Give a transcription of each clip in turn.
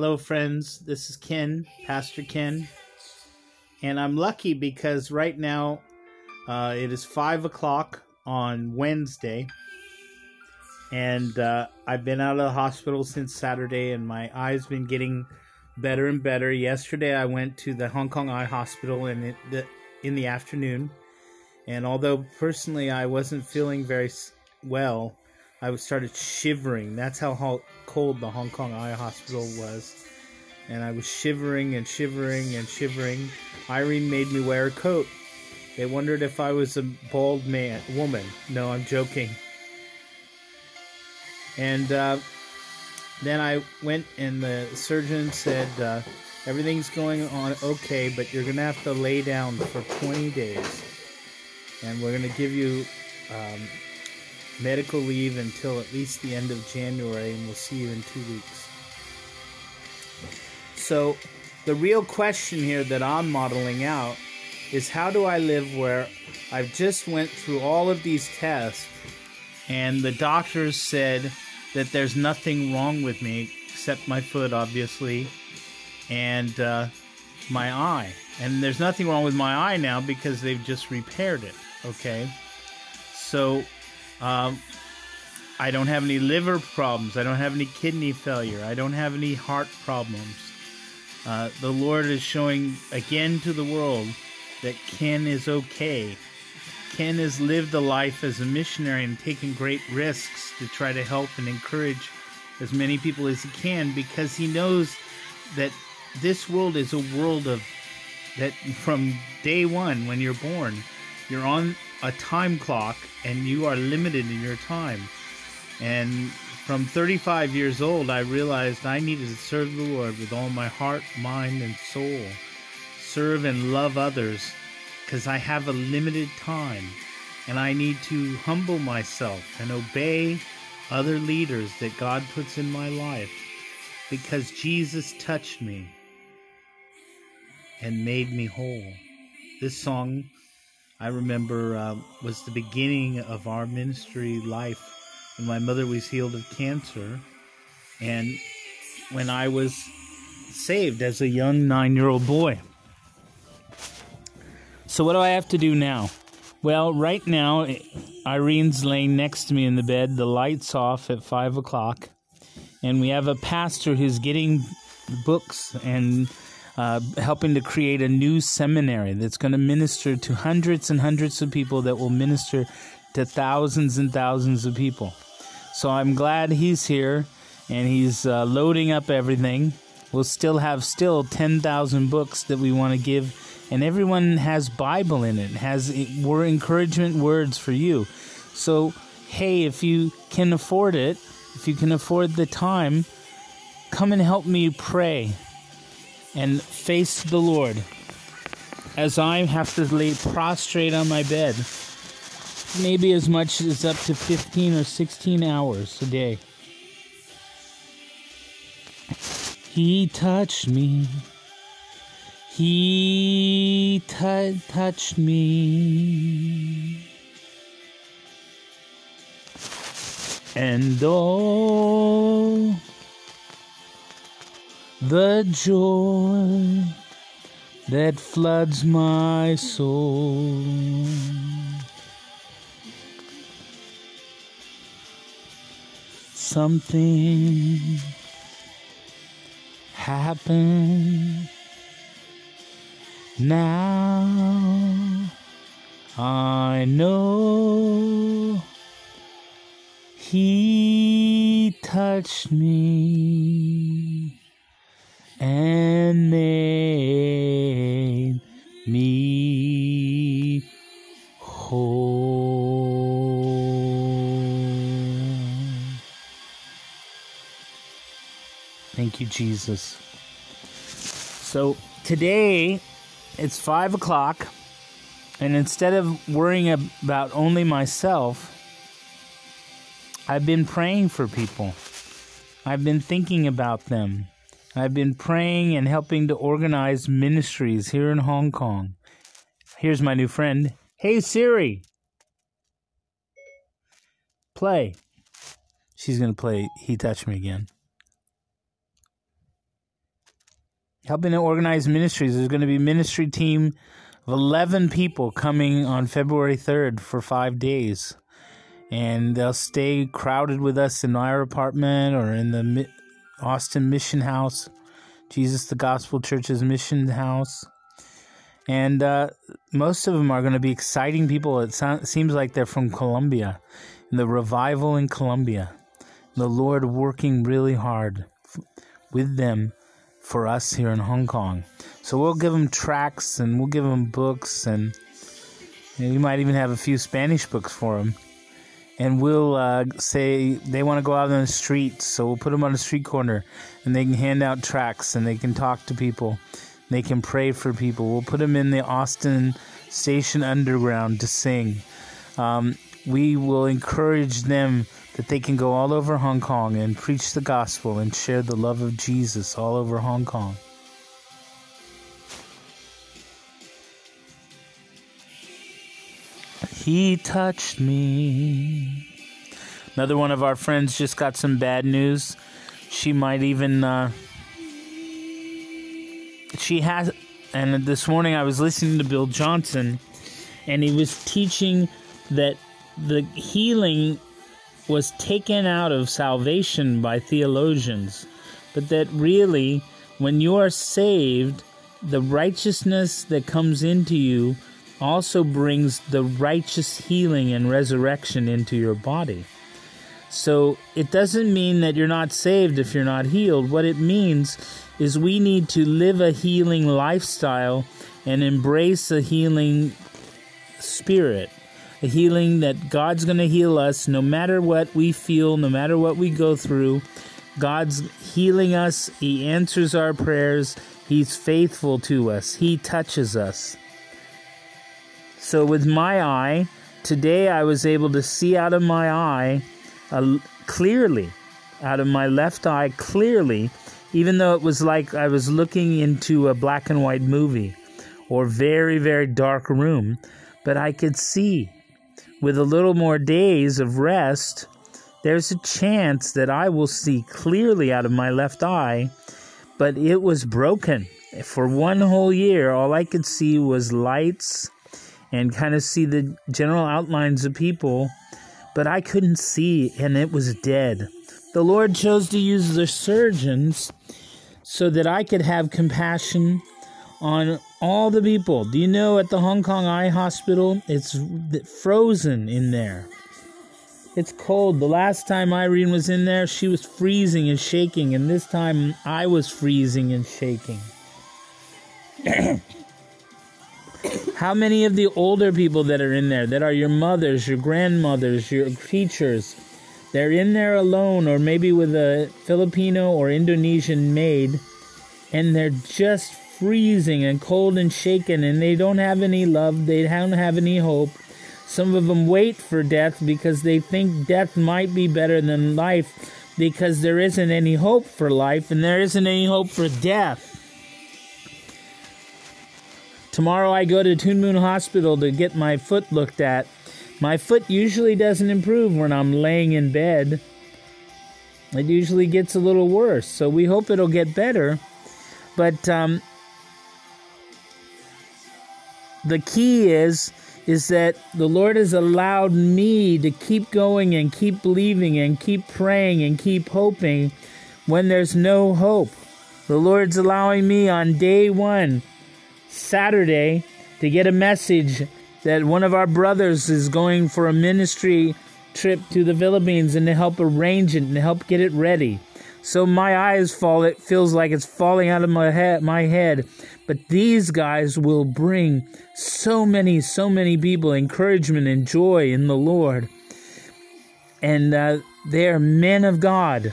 Hello, friends. This is Ken, Pastor Ken. And I'm lucky because right now uh, it is 5 o'clock on Wednesday. And uh, I've been out of the hospital since Saturday, and my eye's been getting better and better. Yesterday, I went to the Hong Kong Eye Hospital in the, in the afternoon. And although personally I wasn't feeling very well, I started shivering. That's how cold the Hong Kong Eye Hospital was. And I was shivering and shivering and shivering. Irene made me wear a coat. They wondered if I was a bald man, woman. No, I'm joking. And uh, then I went, and the surgeon said, uh, Everything's going on okay, but you're going to have to lay down for 20 days. And we're going to give you um, medical leave until at least the end of January, and we'll see you in two weeks. So, the real question here that I'm modeling out is how do I live where I've just went through all of these tests and the doctors said that there's nothing wrong with me except my foot obviously and uh, my eye and there's nothing wrong with my eye now because they've just repaired it okay so um, I don't have any liver problems. I don't have any kidney failure. I don't have any heart problems. Uh, the Lord is showing again to the world that Ken is okay. Ken has lived a life as a missionary and taken great risks to try to help and encourage as many people as he can because he knows that this world is a world of that from day one when you're born, you're on a time clock and you are limited in your time. And from 35 years old, I realized I needed to serve the Lord with all my heart, mind, and soul. Serve and love others because I have a limited time and I need to humble myself and obey other leaders that God puts in my life because Jesus touched me and made me whole. This song I remember uh, was the beginning of our ministry life when my mother was healed of cancer and when I was saved as a young nine year old boy. So, what do I have to do now? Well, right now, Irene's laying next to me in the bed, the lights off at 5 o'clock, and we have a pastor who's getting books and uh, helping to create a new seminary that's going to minister to hundreds and hundreds of people that will minister to thousands and thousands of people. So I'm glad he's here and he's uh, loading up everything. We'll still have still 10,000 books that we want to give and everyone has Bible in it. Has were encouragement words for you. So, hey, if you can afford it, if you can afford the time, come and help me pray and face the Lord as I have to lay prostrate on my bed, maybe as much as up to 15 or 16 hours a day. He touched me. He t- touched me. And oh, the joy that floods my soul. Something happened now. I know he touched me and made me whole. Thank you, Jesus. So today it's five o'clock, and instead of worrying about only myself, I've been praying for people. I've been thinking about them. I've been praying and helping to organize ministries here in Hong Kong. Here's my new friend. Hey Siri. Play. She's going to play He Touched Me again. helping to organize ministries. There's going to be a ministry team of 11 people coming on February 3rd for five days. And they'll stay crowded with us in our apartment or in the Austin Mission House, Jesus the Gospel Church's Mission House. And uh, most of them are going to be exciting people. It so- seems like they're from Colombia, the revival in Colombia. The Lord working really hard f- with them for us here in Hong Kong. So we'll give them tracts and we'll give them books and, and we might even have a few Spanish books for them. And we'll uh, say they want to go out on the streets, so we'll put them on a street corner and they can hand out tracts and they can talk to people. They can pray for people. We'll put them in the Austin Station Underground to sing. Um, we will encourage them that they can go all over Hong Kong and preach the gospel and share the love of Jesus all over Hong Kong. He touched me. Another one of our friends just got some bad news. She might even, uh, she has, and this morning I was listening to Bill Johnson, and he was teaching that the healing was taken out of salvation by theologians, but that really, when you are saved, the righteousness that comes into you also brings the righteous healing and resurrection into your body. So it doesn't mean that you're not saved if you're not healed. What it means is we need to live a healing lifestyle and embrace a healing spirit a healing that God's going to heal us no matter what we feel, no matter what we go through. God's healing us. He answers our prayers. He's faithful to us. He touches us. So, with my eye, today I was able to see out of my eye uh, clearly, out of my left eye clearly, even though it was like I was looking into a black and white movie or very, very dark room, but I could see with a little more days of rest, there's a chance that I will see clearly out of my left eye, but it was broken. For one whole year, all I could see was lights and kind of see the general outlines of people, but I couldn't see, and it was dead. The Lord chose to use the surgeons so that I could have compassion on all the people. Do you know at the Hong Kong Eye Hospital, it's frozen in there. It's cold. The last time Irene was in there, she was freezing and shaking, and this time I was freezing and shaking. How many of the older people that are in there, that are your mothers, your grandmothers, your teachers, they're in there alone or maybe with a Filipino or Indonesian maid, and they're just freezing and cold and shaken, and they don't have any love, they don't have any hope. Some of them wait for death because they think death might be better than life because there isn't any hope for life and there isn't any hope for death. Tomorrow I go to Tuen Mun Hospital to get my foot looked at. My foot usually doesn't improve when I'm laying in bed. It usually gets a little worse, so we hope it'll get better. But um, the key is is that the Lord has allowed me to keep going and keep believing and keep praying and keep hoping when there's no hope. The Lord's allowing me on day one, Saturday, to get a message that one of our brothers is going for a ministry trip to the Philippines and to help arrange it and to help get it ready. So my eyes fall, it feels like it's falling out of my head, my head. But these guys will bring so many, so many people encouragement and joy in the Lord. And uh, they are men of God.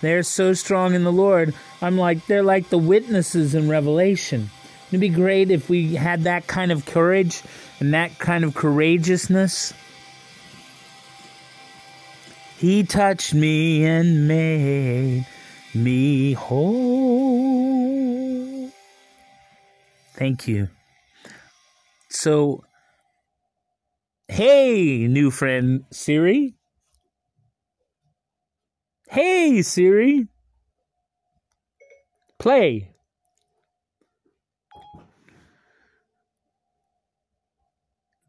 They're so strong in the Lord. I'm like, they're like the witnesses in Revelation. It'd be great if we had that kind of courage and that kind of courageousness. He touched me and made me whole. Thank you. So, hey, new friend Siri. Hey, Siri. Play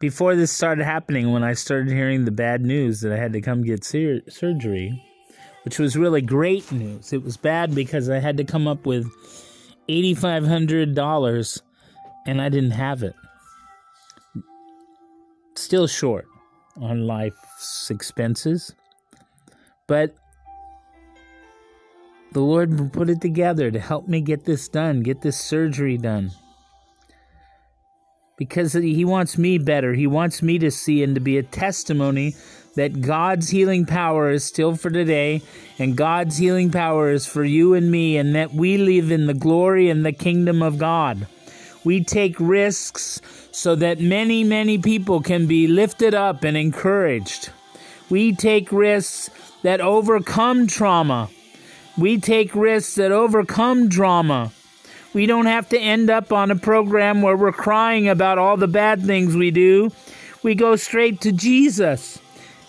before this started happening, when I started hearing the bad news that I had to come get sur- surgery, which was really great news. It was bad because I had to come up with $8,500 and I didn't have it. Still short on life's expenses. But the Lord put it together to help me get this done, get this surgery done because He wants me better. He wants me to see and to be a testimony that God's healing power is still for today, and God's healing power is for you and me, and that we live in the glory and the kingdom of God. We take risks so that many, many people can be lifted up and encouraged. We take risks that overcome trauma. We take risks that overcome drama. We don't have to end up on a program where we're crying about all the bad things we do. We go straight to Jesus.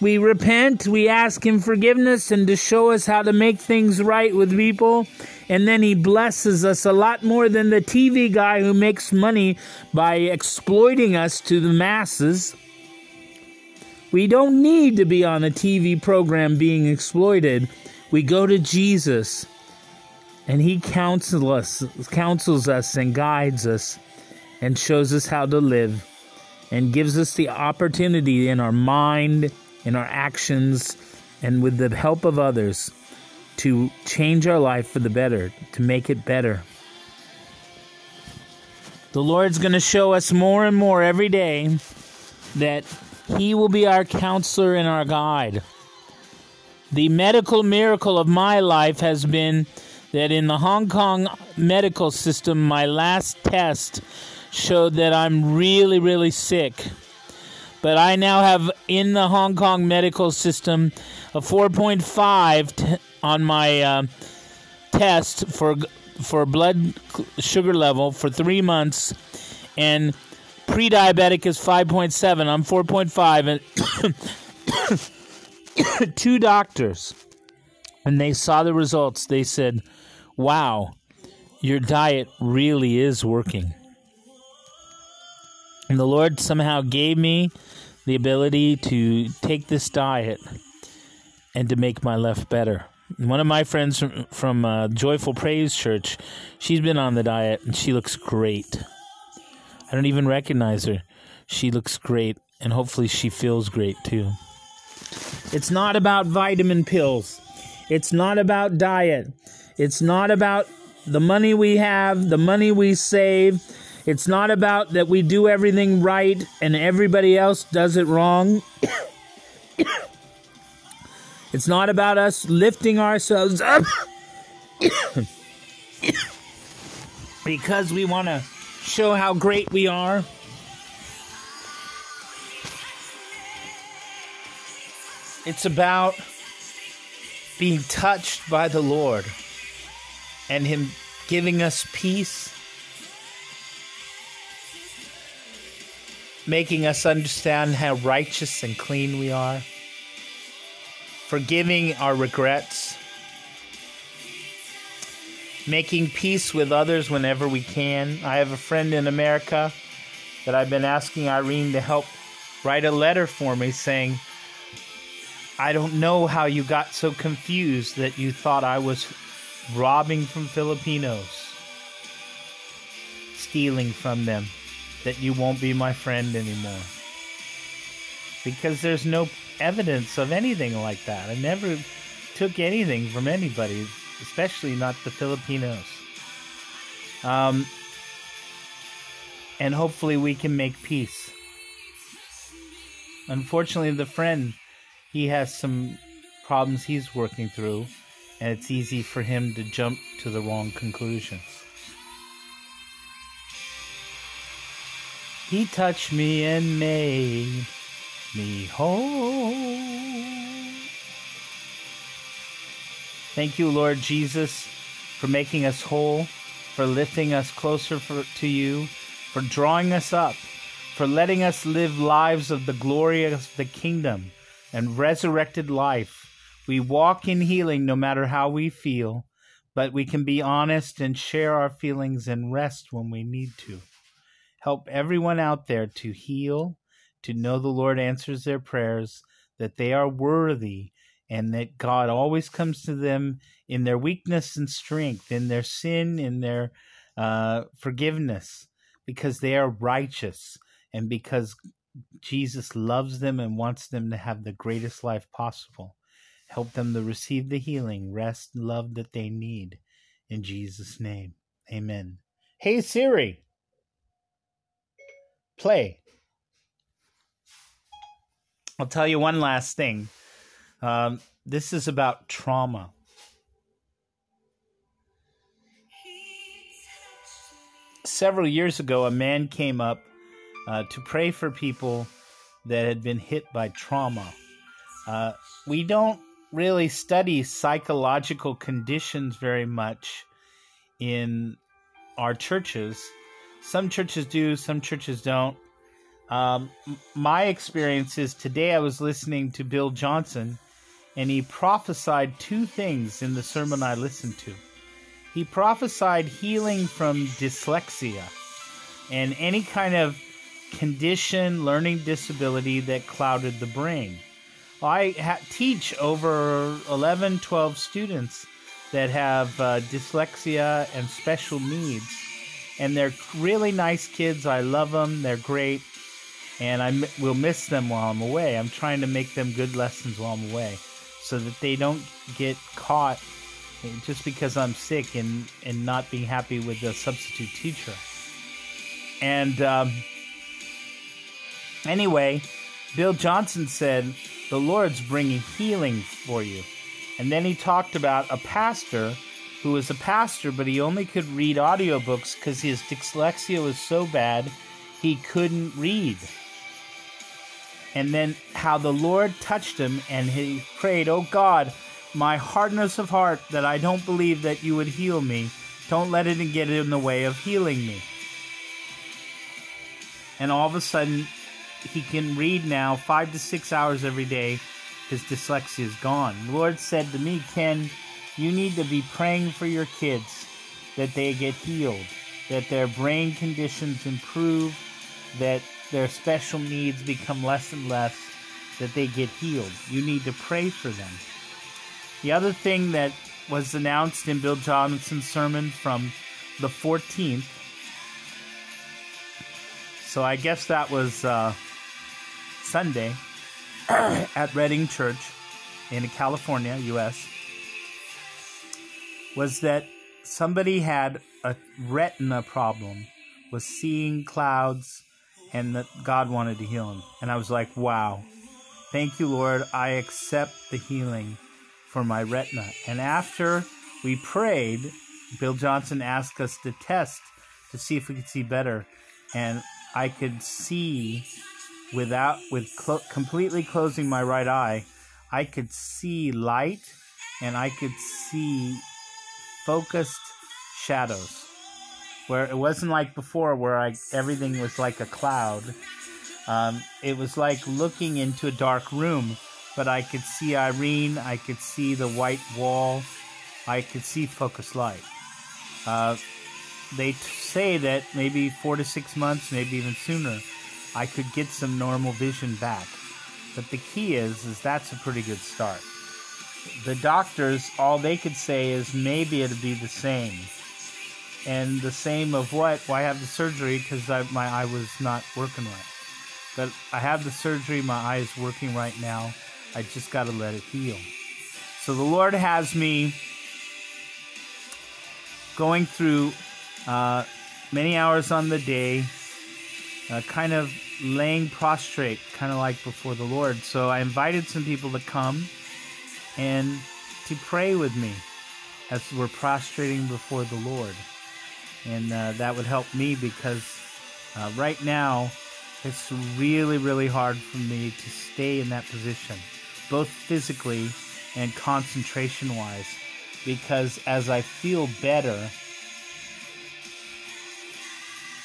We repent, we ask Him forgiveness and to show us how to make things right with people. And then He blesses us a lot more than the TV guy who makes money by exploiting us to the masses. We don't need to be on a TV program being exploited. We go to Jesus and he counsels us, counsels us and guides us and shows us how to live and gives us the opportunity in our mind, in our actions, and with the help of others to change our life for the better, to make it better. The Lord's going to show us more and more every day that He will be our counselor and our guide. The medical miracle of my life has been that in the Hong Kong medical system, my last test showed that I'm really, really sick. But I now have in the Hong Kong medical system a 4.5 t- on my uh, test for for blood sugar level for three months, and pre-diabetic is 5.7. I'm 4.5, and two doctors, when they saw the results, they said wow, your diet really is working. And the Lord somehow gave me the ability to take this diet and to make my life better. One of my friends from, from uh, Joyful Praise Church, she's been on the diet and she looks great. I don't even recognize her. She looks great, and hopefully, she feels great too. It's not about vitamin pills. It's not about diet. It's not about the money we have, the money we save. It's not about that we do everything right and everybody else does it wrong. it's not about us lifting ourselves up because we want to show how great we are. It's about being touched by the Lord and Him giving us peace, making us understand how righteous and clean we are, forgiving our regrets, making peace with others whenever we can. I have a friend in America that I've been asking Irene to help write a letter for me saying, I don't know how you got so confused that you thought I was robbing from Filipinos, stealing from them, that you won't be my friend anymore. Because there's no evidence of anything like that. I never took anything from anybody, especially not the Filipinos. Um, and hopefully we can make peace. Unfortunately, the friend, he has some problems he's working through and it's easy for him to jump to the wrong conclusions. He touched me and made me whole. Thank you, Lord Jesus, for making us whole, for lifting us closer for, to you, for drawing us up, for letting us live lives of the glory of the kingdom and resurrected life we walk in healing no matter how we feel, but we can be honest and share our feelings and rest when we need to. Help everyone out there to heal, to know the Lord answers their prayers, that they are worthy, and that God always comes to them in their weakness and strength, in their sin, in their uh, forgiveness, because they are righteous and because Jesus loves them and wants them to have the greatest life possible. Help them to receive the healing, rest, love that they need. In Jesus' name, amen. Hey Siri, play. I'll tell you one last thing. Um, this is about trauma. Several years ago, a man came up uh, to pray for people that had been hit by trauma. Uh, we don't really study psychological conditions very much in our churches. Some churches do, some churches don't. Um, my experience is today I was listening to Bill Johnson, and he prophesied two things in the sermon I listened to. He prophesied healing from dyslexia and any kind of condition, learning disability that clouded the brain. I ha- teach over 11, 12 students that have uh, dyslexia and special needs. And they're really nice kids. I love them. They're great. And I m- will miss them while I'm away. I'm trying to make them good lessons while I'm away so that they don't get caught just because I'm sick and, and not being happy with the substitute teacher. And um, anyway, Bill Johnson said, The Lord's bringing healing for you. And then he talked about a pastor who was a pastor, but he only could read audiobooks because his dyslexia was so bad he couldn't read. And then how the Lord touched him and he prayed, Oh God, my hardness of heart that I don't believe that you would heal me, don't let it get in the way of healing me. And all of a sudden, he can read now five to six hours every day. His dyslexia is gone. The Lord said to me, Ken, you need to be praying for your kids that they get healed, that their brain conditions improve, that their special needs become less and less, that they get healed. You need to pray for them. The other thing that was announced in Bill Johnson's sermon from the 14th, so I guess that was uh, Sunday at Redding Church in California, U.S., was that somebody had a retina problem, was seeing clouds, and that God wanted to heal him. And I was like, wow, thank you, Lord. I accept the healing for my retina. And after we prayed, Bill Johnson asked us to test to see if we could see better. And I could see without with clo- completely closing my right eye, I could see light and I could see focused shadows. Where it wasn't like before, where I everything was like a cloud. Um, it was like looking into a dark room, but I could see Irene. I could see the white wall. I could see focused light. Uh, they t- say that maybe four to six months, maybe even sooner, I could get some normal vision back. But the key is, is that's a pretty good start. The doctors, all they could say is maybe it'd be the same. And the same of what? Why well, have the surgery? Because my eye was not working right. But I have the surgery, my eye is working right now. I just got to let it heal. So the Lord has me going through uh, many hours on the day, uh, kind of laying prostrate, kind of like before the Lord. So I invited some people to come and to pray with me as we're prostrating before the Lord. And uh, that would help me because uh, right now it's really, really hard for me to stay in that position, both physically and concentration wise. Because as I feel better,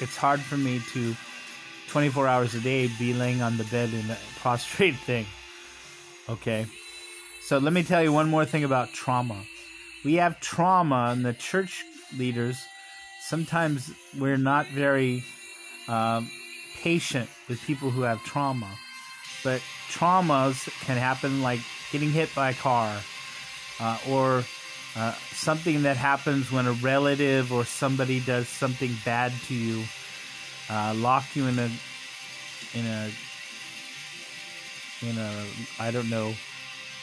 it's hard for me to 24 hours a day be laying on the bed in a prostrate thing. Okay. So let me tell you one more thing about trauma. We have trauma, and the church leaders sometimes we're not very um, patient with people who have trauma, but traumas can happen like getting hit by a car uh, or uh, something that happens when a relative or somebody does something bad to you, uh, lock you in a in a in a I don't know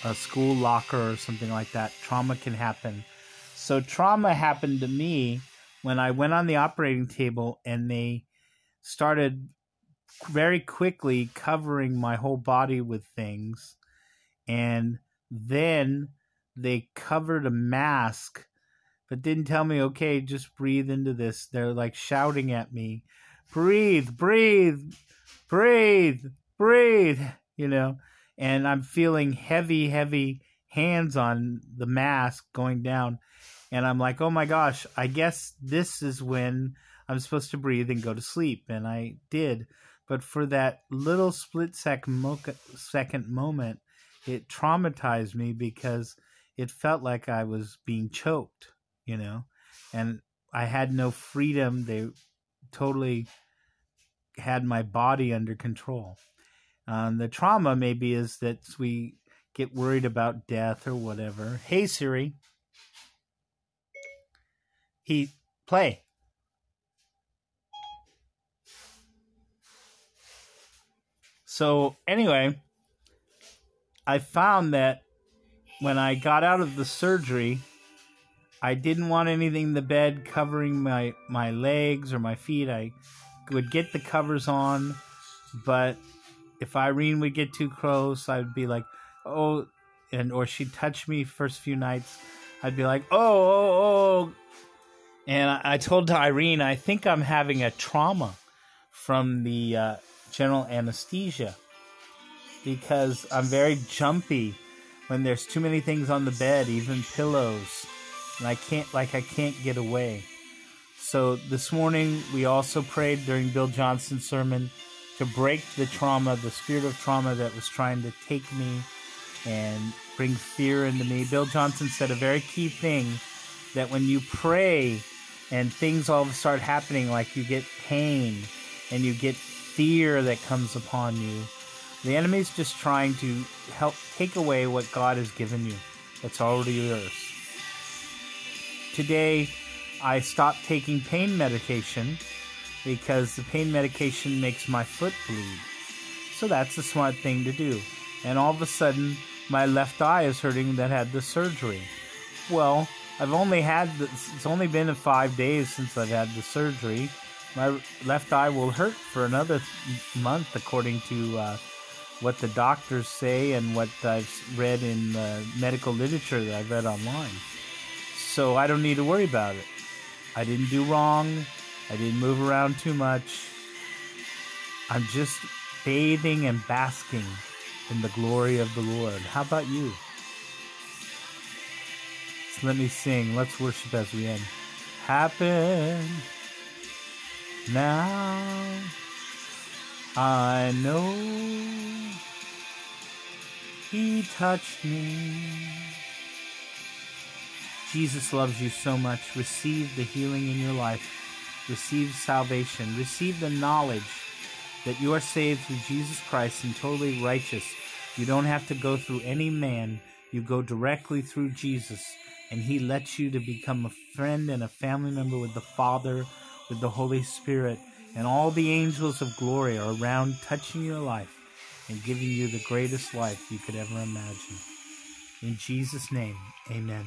a school locker or something like that. Trauma can happen. So trauma happened to me when I went on the operating table and they started very quickly covering my whole body with things and then they covered a mask but didn't tell me okay just breathe into this they're like shouting at me breathe breathe breathe breathe you know? And i'm feeling heavy heavy hands on the mask going down. And i'm like oh my gosh i guess this is when i'm supposed to breathe and go to sleep. And i did. But for that little split second, mo- second moment it traumatized me because it felt like I was being choked, you know, and I had no freedom. They totally had my body under control. Um, the trauma maybe is that we get worried about death or whatever. Hey Siri, he play. So anyway, I found that when I got out of the surgery, I didn't want anything in the bed covering my my legs or my feet. I would get the covers on, but if Irene would get too close, I'd be like, "Oh," and or she'd touch me first few nights. I'd be like, "Oh, oh, oh," and I, I told Irene, "I think I'm having a trauma from the uh, general anesthesia because I'm very jumpy." when there's too many things on the bed, even pillows, and I can't like I can't get away. So this morning we also prayed during Bill Johnson's sermon to break the trauma, the spirit of trauma that was trying to take me and bring fear into me. Bill Johnson said a very key thing that when you pray and things all start happening, like you get pain and you get fear that comes upon you, the enemy's just trying to help take away what God has given you that's already yours. Today, I stopped taking pain medication because the pain medication makes my foot bleed. So that's the smart thing to do. And all of a sudden, my left eye is hurting that had the surgery. Well, I've only had this, it's only been five days since I've had the surgery. My left eye will hurt for another month, according to uh, what the doctors say and what I've read in the medical literature that I've read online. So I don't need to worry about it. I didn't do wrong. I didn't move around too much. I'm just bathing and basking in the glory of the Lord. How about you? So let me sing. Let's worship as we end. Happen now. I know he touched me. Jesus loves you so much. Receive the healing in your life. Receive salvation. Receive the knowledge that you are saved through Jesus Christ and totally righteous. You don't have to go through any man. You go directly through Jesus, and He lets you to become a friend and a family member with the Father, with the Holy Spirit, and all the angels of glory are around touching your life and giving you the greatest life you could ever imagine. In Jesus' name, amen.